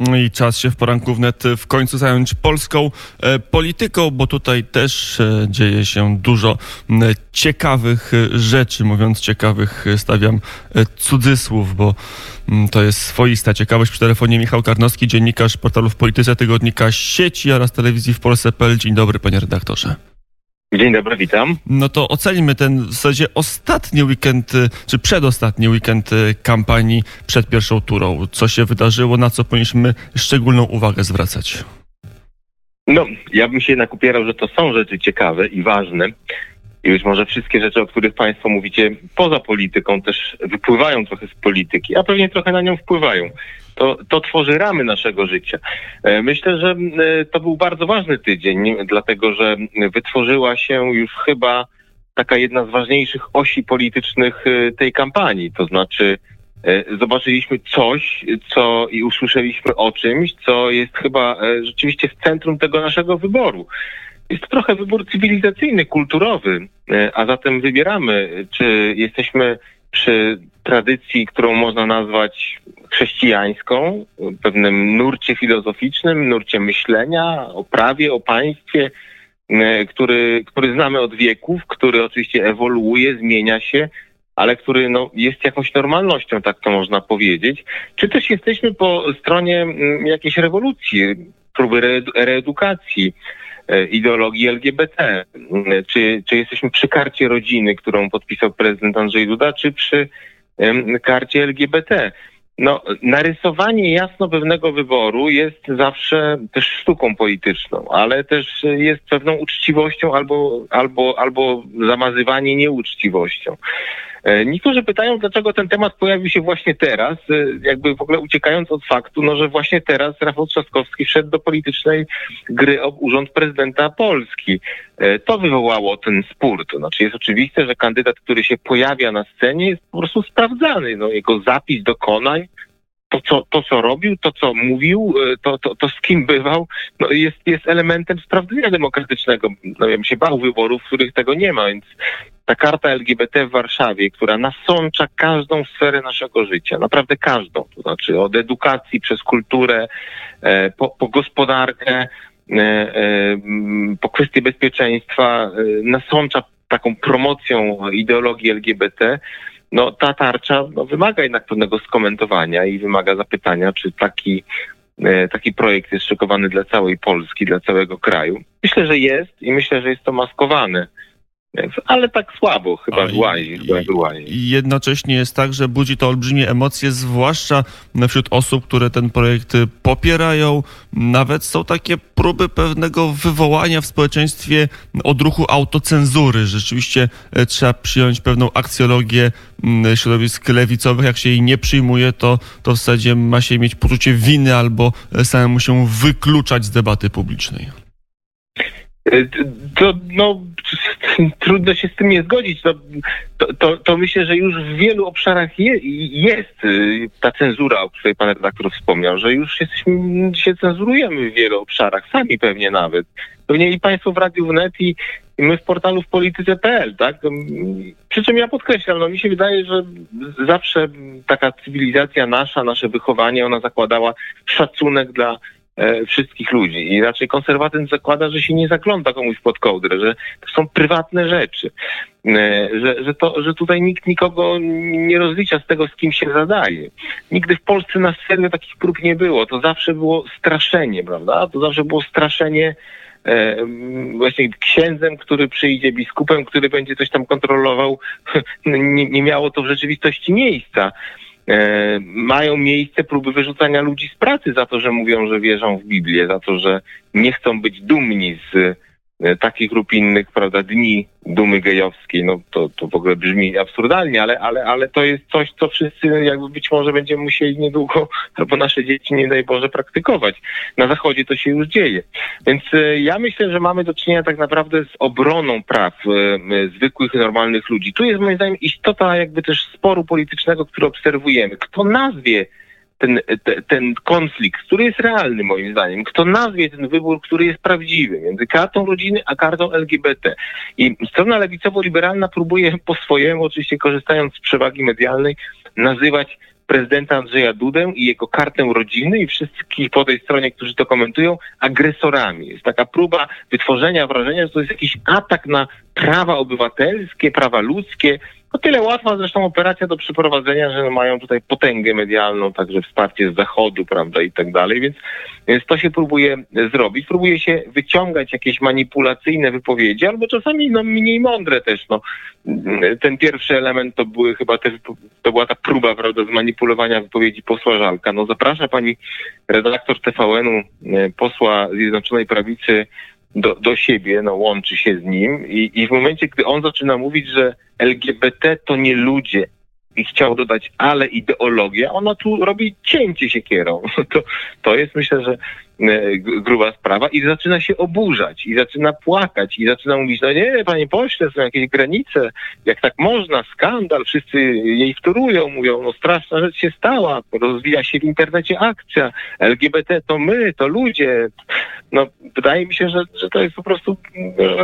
No i czas się w poranku wnet w końcu zająć polską e, polityką, bo tutaj też e, dzieje się dużo ciekawych e, rzeczy. Mówiąc ciekawych, stawiam cudzysłów, bo to jest swoista ciekawość. Przy telefonie Michał Karnowski, dziennikarz portalu w Polityce Tygodnika Sieci oraz Telewizji w Polsce.pl. Dzień dobry, panie redaktorze. Dzień dobry, witam. No to ocenimy ten w zasadzie ostatni weekend, y, czy przedostatni weekend y, kampanii przed pierwszą turą. Co się wydarzyło, na co powinniśmy szczególną uwagę zwracać? No, ja bym się jednak upierał, że to są rzeczy ciekawe i ważne. I być może wszystkie rzeczy, o których Państwo mówicie poza polityką, też wypływają trochę z polityki, a pewnie trochę na nią wpływają. To, to tworzy ramy naszego życia. E, myślę, że e, to był bardzo ważny tydzień, dlatego że wytworzyła się już chyba taka jedna z ważniejszych osi politycznych e, tej kampanii. To znaczy, zobaczyliśmy coś, co i usłyszeliśmy o czymś, co jest chyba rzeczywiście w centrum tego naszego wyboru. Jest to trochę wybór cywilizacyjny, kulturowy, a zatem wybieramy, czy jesteśmy przy tradycji, którą można nazwać chrześcijańską, pewnym nurcie filozoficznym, nurcie myślenia o prawie, o państwie, e, który, który znamy od wieków, który oczywiście ewoluuje, zmienia się, ale który no, jest jakąś normalnością, tak to można powiedzieć. Czy też jesteśmy po stronie mm, jakiejś rewolucji, próby reedukacji e, ideologii LGBT? Czy, czy jesteśmy przy karcie rodziny, którą podpisał prezydent Andrzej Duda, czy przy karcie LGBT? No, narysowanie jasno pewnego wyboru jest zawsze też sztuką polityczną, ale też jest pewną uczciwością albo, albo, albo zamazywanie nieuczciwością. E, niektórzy pytają, dlaczego ten temat pojawił się właśnie teraz, e, jakby w ogóle uciekając od faktu, no, że właśnie teraz Rafał Trzaskowski wszedł do politycznej gry o urząd prezydenta Polski. E, to wywołało ten spór. To znaczy jest oczywiste, że kandydat, który się pojawia na scenie jest po prostu sprawdzany. No, jego zapis dokonań, to co, to, co robił, to, co mówił, to, to, to z kim bywał, no jest, jest elementem sprawdzenia demokratycznego. No, ja bym się bał wyborów, w których tego nie ma, więc ta karta LGBT w Warszawie, która nasącza każdą sferę naszego życia, naprawdę każdą, to znaczy od edukacji przez kulturę, e, po, po gospodarkę, e, e, po kwestie bezpieczeństwa, nasącza taką promocją ideologii LGBT, no ta tarcza no, wymaga jednak pewnego skomentowania i wymaga zapytania, czy taki, taki projekt jest szykowany dla całej Polski, dla całego kraju. Myślę, że jest i myślę, że jest to maskowane ale tak słabo chyba wyłazi. I jednocześnie jest tak, że budzi to olbrzymie emocje, zwłaszcza wśród osób, które ten projekt popierają. Nawet są takie próby pewnego wywołania w społeczeństwie odruchu autocenzury. Rzeczywiście e, trzeba przyjąć pewną akcjologię środowisk lewicowych. Jak się jej nie przyjmuje, to, to w zasadzie ma się mieć poczucie winy albo e, samemu się wykluczać z debaty publicznej. E, to no, trudno się z tym nie zgodzić. To, to, to, to myślę, że już w wielu obszarach je, jest y, ta cenzura, o której pan redaktor wspomniał, że już jesteśmy, się cenzurujemy w wielu obszarach, sami pewnie nawet. Pewnie i państwo w Radiu Wnet i, i my w portalu w polityce.pl, tak? Przy czym ja podkreślam, no mi się wydaje, że zawsze taka cywilizacja nasza, nasze wychowanie, ona zakładała szacunek dla wszystkich ludzi. I raczej konserwatyzm zakłada, że się nie zagląda komuś pod kołdrę, że to są prywatne rzeczy. E, że, że, to, że tutaj nikt nikogo nie rozlicza z tego, z kim się zadaje. Nigdy w Polsce na serio takich prób nie było. To zawsze było straszenie, prawda? To zawsze było straszenie e, właśnie księdzem, który przyjdzie, biskupem, który będzie coś tam kontrolował. Nie, nie miało to w rzeczywistości miejsca. E, mają miejsce próby wyrzucania ludzi z pracy za to, że mówią, że wierzą w Biblię, za to, że nie chcą być dumni z takich lub innych, prawda, dni dumy gejowskiej, no to, to w ogóle brzmi absurdalnie, ale, ale, ale to jest coś, co wszyscy jakby być może będziemy musieli niedługo, albo nasze dzieci, nie daj Boże, praktykować. Na Zachodzie to się już dzieje. Więc e, ja myślę, że mamy do czynienia tak naprawdę z obroną praw e, zwykłych, normalnych ludzi. Tu jest moim zdaniem istota jakby też sporu politycznego, który obserwujemy. Kto nazwie ten, ten konflikt, który jest realny moim zdaniem, kto nazwie ten wybór, który jest prawdziwy między kartą rodziny a kartą LGBT. I strona lewicowo-liberalna próbuje po swojemu, oczywiście korzystając z przewagi medialnej, nazywać prezydenta Andrzeja Dudę i jego kartę rodziny i wszystkich po tej stronie, którzy to komentują, agresorami. Jest taka próba wytworzenia wrażenia, że to jest jakiś atak na prawa obywatelskie, prawa ludzkie, o tyle łatwa zresztą operacja do przeprowadzenia, że mają tutaj potęgę medialną, także wsparcie z zachodu, prawda, i tak dalej, więc, więc to się próbuje zrobić. Próbuje się wyciągać jakieś manipulacyjne wypowiedzi, albo czasami no, mniej mądre też. No. Ten pierwszy element to były chyba też, to była ta próba, prawda, zmanipulowania wypowiedzi posła Żalka. No zaprasza pani redaktor TVN-u, e, posła Zjednoczonej Prawicy do, do siebie, no łączy się z nim i, i w momencie, gdy on zaczyna mówić, że LGBT to nie ludzie, i chciał dodać ale ideologia, ona tu robi cięcie się kierą. To, to jest myślę, że gruba sprawa i zaczyna się oburzać i zaczyna płakać i zaczyna mówić, no nie, panie pośle, są jakieś granice, jak tak można, skandal, wszyscy jej wtórują, mówią, no straszna rzecz się stała, rozwija się w internecie akcja, LGBT to my, to ludzie. No wydaje mi się, że, że to jest po prostu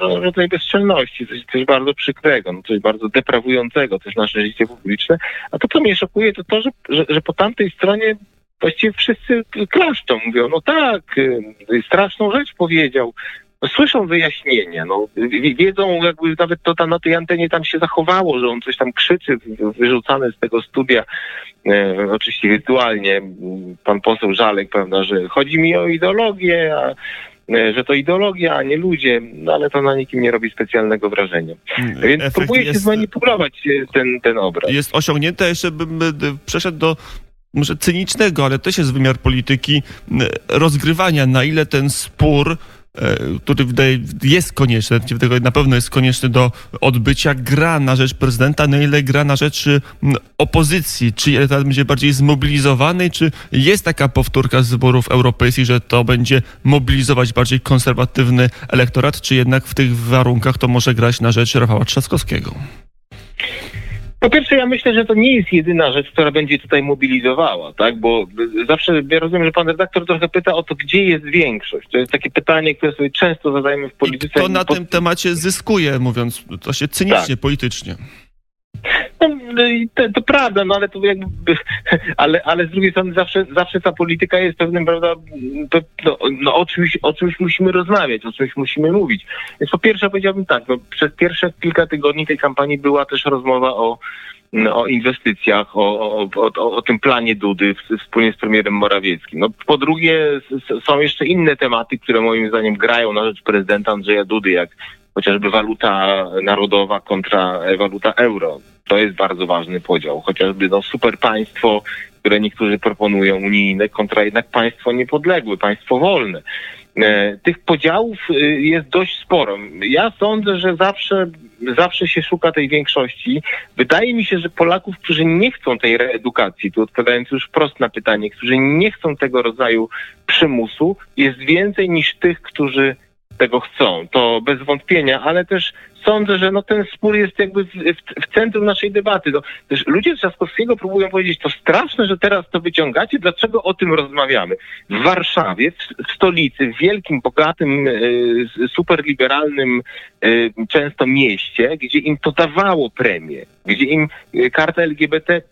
rodzaj bezczelności, coś, coś bardzo przykrego, no, coś bardzo deprawującego też nasze życie publiczne. A to, co mnie szokuje, to to, że, że, że po tamtej stronie właściwie wszyscy klaszczą, mówią, no tak, y, straszną rzecz powiedział. Słyszą wyjaśnienia, no, wiedzą jakby nawet to tam na tej antenie tam się zachowało, że on coś tam krzyczy, wyrzucany z tego studia, e, oczywiście wirtualnie, pan poseł Żalek, prawda, że chodzi mi o ideologię, a e, że to ideologia, a nie ludzie, no ale to na nikim nie robi specjalnego wrażenia. Hmm, Więc Efekt próbuje jest, się zmanipulować e, ten, ten obraz. Jest osiągnięte, jeszcze bym przeszedł do może cynicznego, ale też jest wymiar polityki rozgrywania, na ile ten spór e, który jest konieczny, tego na pewno jest konieczny do odbycia, gra na rzecz prezydenta, na ile gra na rzecz opozycji, czy etat będzie bardziej zmobilizowany, czy jest taka powtórka z wyborów europejskich, że to będzie mobilizować bardziej konserwatywny elektorat, czy jednak w tych warunkach to może grać na rzecz Rafała Trzaskowskiego? Po pierwsze, ja myślę, że to nie jest jedyna rzecz, która będzie tutaj mobilizowała, tak? Bo zawsze ja rozumiem, że pan redaktor trochę pyta o to, gdzie jest większość. To jest takie pytanie, które sobie często zadajemy w polityce. I to na tym temacie zyskuje, mówiąc to się cynicznie, tak. politycznie. No, no to, to, prawda, no ale to jakby, ale, ale z drugiej strony zawsze, zawsze ta polityka jest pewnym, prawda, to, no, no o, czymś, o czymś musimy rozmawiać, o czymś musimy mówić. Więc po pierwsze powiedziałbym tak, no, przez pierwsze kilka tygodni tej kampanii była też rozmowa o, o inwestycjach, o, o, o, o tym planie Dudy wspólnie z premierem Morawieckim. No, po drugie są jeszcze inne tematy, które moim zdaniem grają na rzecz prezydenta Andrzeja Dudy, jak chociażby waluta narodowa kontra waluta euro. To jest bardzo ważny podział. Chociażby no, super państwo, które niektórzy proponują unijne, kontra jednak państwo niepodległe, państwo wolne. E, tych podziałów e, jest dość sporo. Ja sądzę, że zawsze, zawsze się szuka tej większości. Wydaje mi się, że Polaków, którzy nie chcą tej reedukacji, tu odpowiadając już wprost na pytanie, którzy nie chcą tego rodzaju przymusu, jest więcej niż tych, którzy tego chcą. To bez wątpienia, ale też sądzę, że no ten spór jest jakby w, w, centrum naszej debaty. No, też ludzie Trzaskowskiego próbują powiedzieć, to straszne, że teraz to wyciągacie, dlaczego o tym rozmawiamy? W Warszawie, w, w stolicy, w wielkim, bogatym, e, superliberalnym e, często mieście, gdzie im to dawało premię, gdzie im e, karta LGBT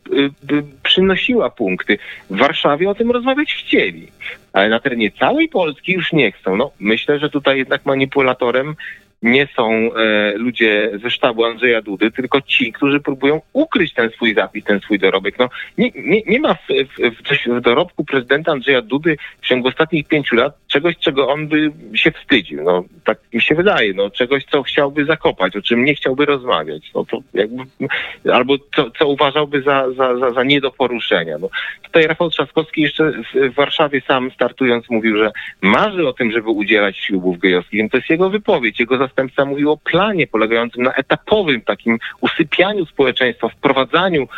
przynosiła punkty. W Warszawie o tym rozmawiać chcieli ale na terenie całej Polski już nie chcą. No, myślę, że tutaj jednak manipulatorem nie są e, ludzie ze sztabu Andrzeja Dudy, tylko ci, którzy próbują ukryć ten swój zapis, ten swój dorobek. No, nie, nie, nie ma w, w, w dorobku prezydenta Andrzeja Dudy w ciągu ostatnich pięciu lat czegoś, czego on by się wstydził. No, tak mi się wydaje. No, czegoś, co chciałby zakopać, o czym nie chciałby rozmawiać. No, to jakby, albo co, co uważałby za, za, za, za nie do poruszenia. No, tutaj Rafał Trzaskowski jeszcze w, Warszawie sam startując mówił, że marzy o tym, żeby udzielać ślubów gejowskich. To jest jego wypowiedź, jego zastępca mówił o planie polegającym na etapowym takim usypianiu społeczeństwa, wprowadzaniu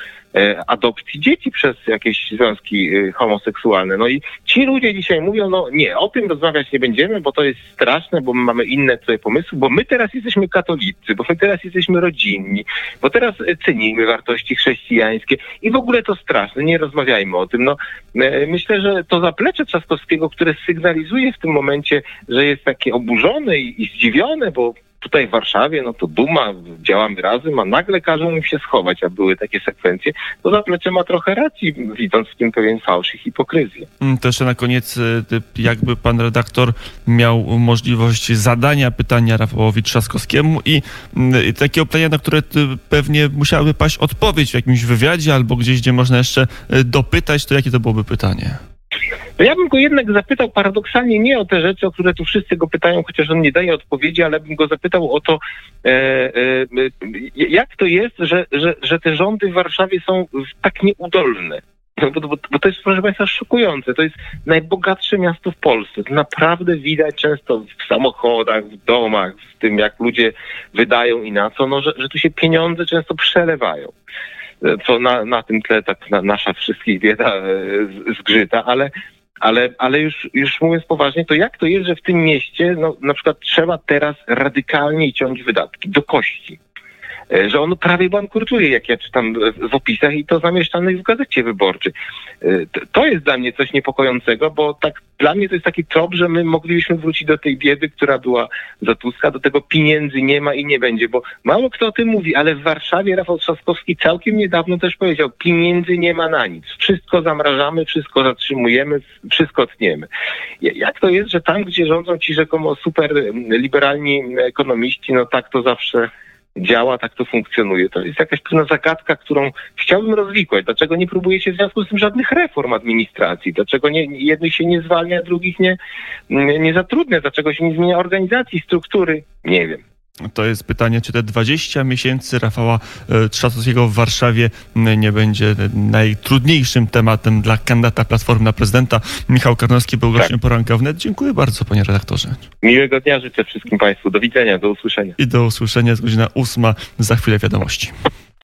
adopcji dzieci przez jakieś związki e, homoseksualne. No i ci ludzie dzisiaj mówią, no nie, o tym rozmawiać nie będziemy, bo to jest straszne, bo my mamy inne tutaj pomysły, bo my teraz jesteśmy katolicy, bo my teraz jesteśmy rodzinni, bo teraz cenimy wartości chrześcijańskie i w ogóle to straszne, nie rozmawiajmy o tym. No, e, myślę, że to zaplecze Trzaskowskiego, które sygnalizuje w tym momencie, że jest takie oburzone i, i zdziwione, bo tutaj w Warszawie, no to duma, działamy razem, a nagle każą im się schować, a były takie sekwencje, to zaplecze ma trochę racji, widząc w tym pewien fałsz i hipokryzję. Mm, To jeszcze na koniec, y, jakby pan redaktor miał możliwość zadania pytania Rafałowi Trzaskowskiemu i, mm, i takiego pytania, na które ty pewnie musiałaby paść odpowiedź w jakimś wywiadzie albo gdzieś, gdzie można jeszcze y, dopytać, to jakie to byłoby pytanie? No ja bym go jednak zapytał paradoksalnie nie o te rzeczy, o które tu wszyscy go pytają, chociaż on nie daje odpowiedzi, ale bym go zapytał o to, e, e, e, jak to jest, że, że, że te rządy w Warszawie są tak nieudolne. No Bo, bo, bo to jest, proszę Państwa, szokujące. To jest najbogatsze miasto w Polsce. To naprawdę widać często w samochodach, w domach, w tym, jak ludzie wydają i na co, no, że, że tu się pieniądze często przelewają co na, na tym tle tak na, nasza wszystkich bieda e, zgrzyta, ale, ale, ale już, już mówiąc poważnie, to jak to jest, że w tym mieście no, na przykład trzeba teraz radykalnie ciąć wydatki do kości? E, Że on prawie bankrutuje, jak ja czytam w- opisach i to zamieszczanych w gazecie wyborczej. E, To jest dla mnie coś niepokojącego, bo tak dla mnie to jest taki trop, że my moglibyśmy wrócić do tej biedy, która była za Tuska, do tego pieniędzy nie ma i nie będzie, bo mało kto o tym mówi, ale w Warszawie Rafał Trzaskowski całkiem niedawno też powiedział, pieniędzy nie ma na nic. Wszystko zamrażamy, wszystko zatrzymujemy, wszystko tniemy. Ja- Jak to jest, że tam, gdzie rządzą ci rzekomo super mm, liberalni ekonomiści, no tak to zawsze działa, tak to funkcjonuje. To jest jakaś pewna zagadka, którą chciałbym rozwikłać. Dlaczego nie próbujecie w związku z tym żadnych reform administracji? Dlaczego nie, jednych się nie zwalnia, drugich nie, nie, nie zatrudnia? Dlaczego się nie zmienia organizacji, struktury? Nie wiem. To jest pytanie, czy te 20 miesięcy Rafała e, Trzaskowskiego w Warszawie nie będzie najtrudniejszym tematem dla kandydata Platformy na prezydenta. Michał Karnowski był gościem poranka wnet. Dziękuję bardzo, panie redaktorze. Miłego dnia życzę wszystkim Państwu. Do widzenia, do usłyszenia. I do usłyszenia z godzina ósma za chwilę wiadomości.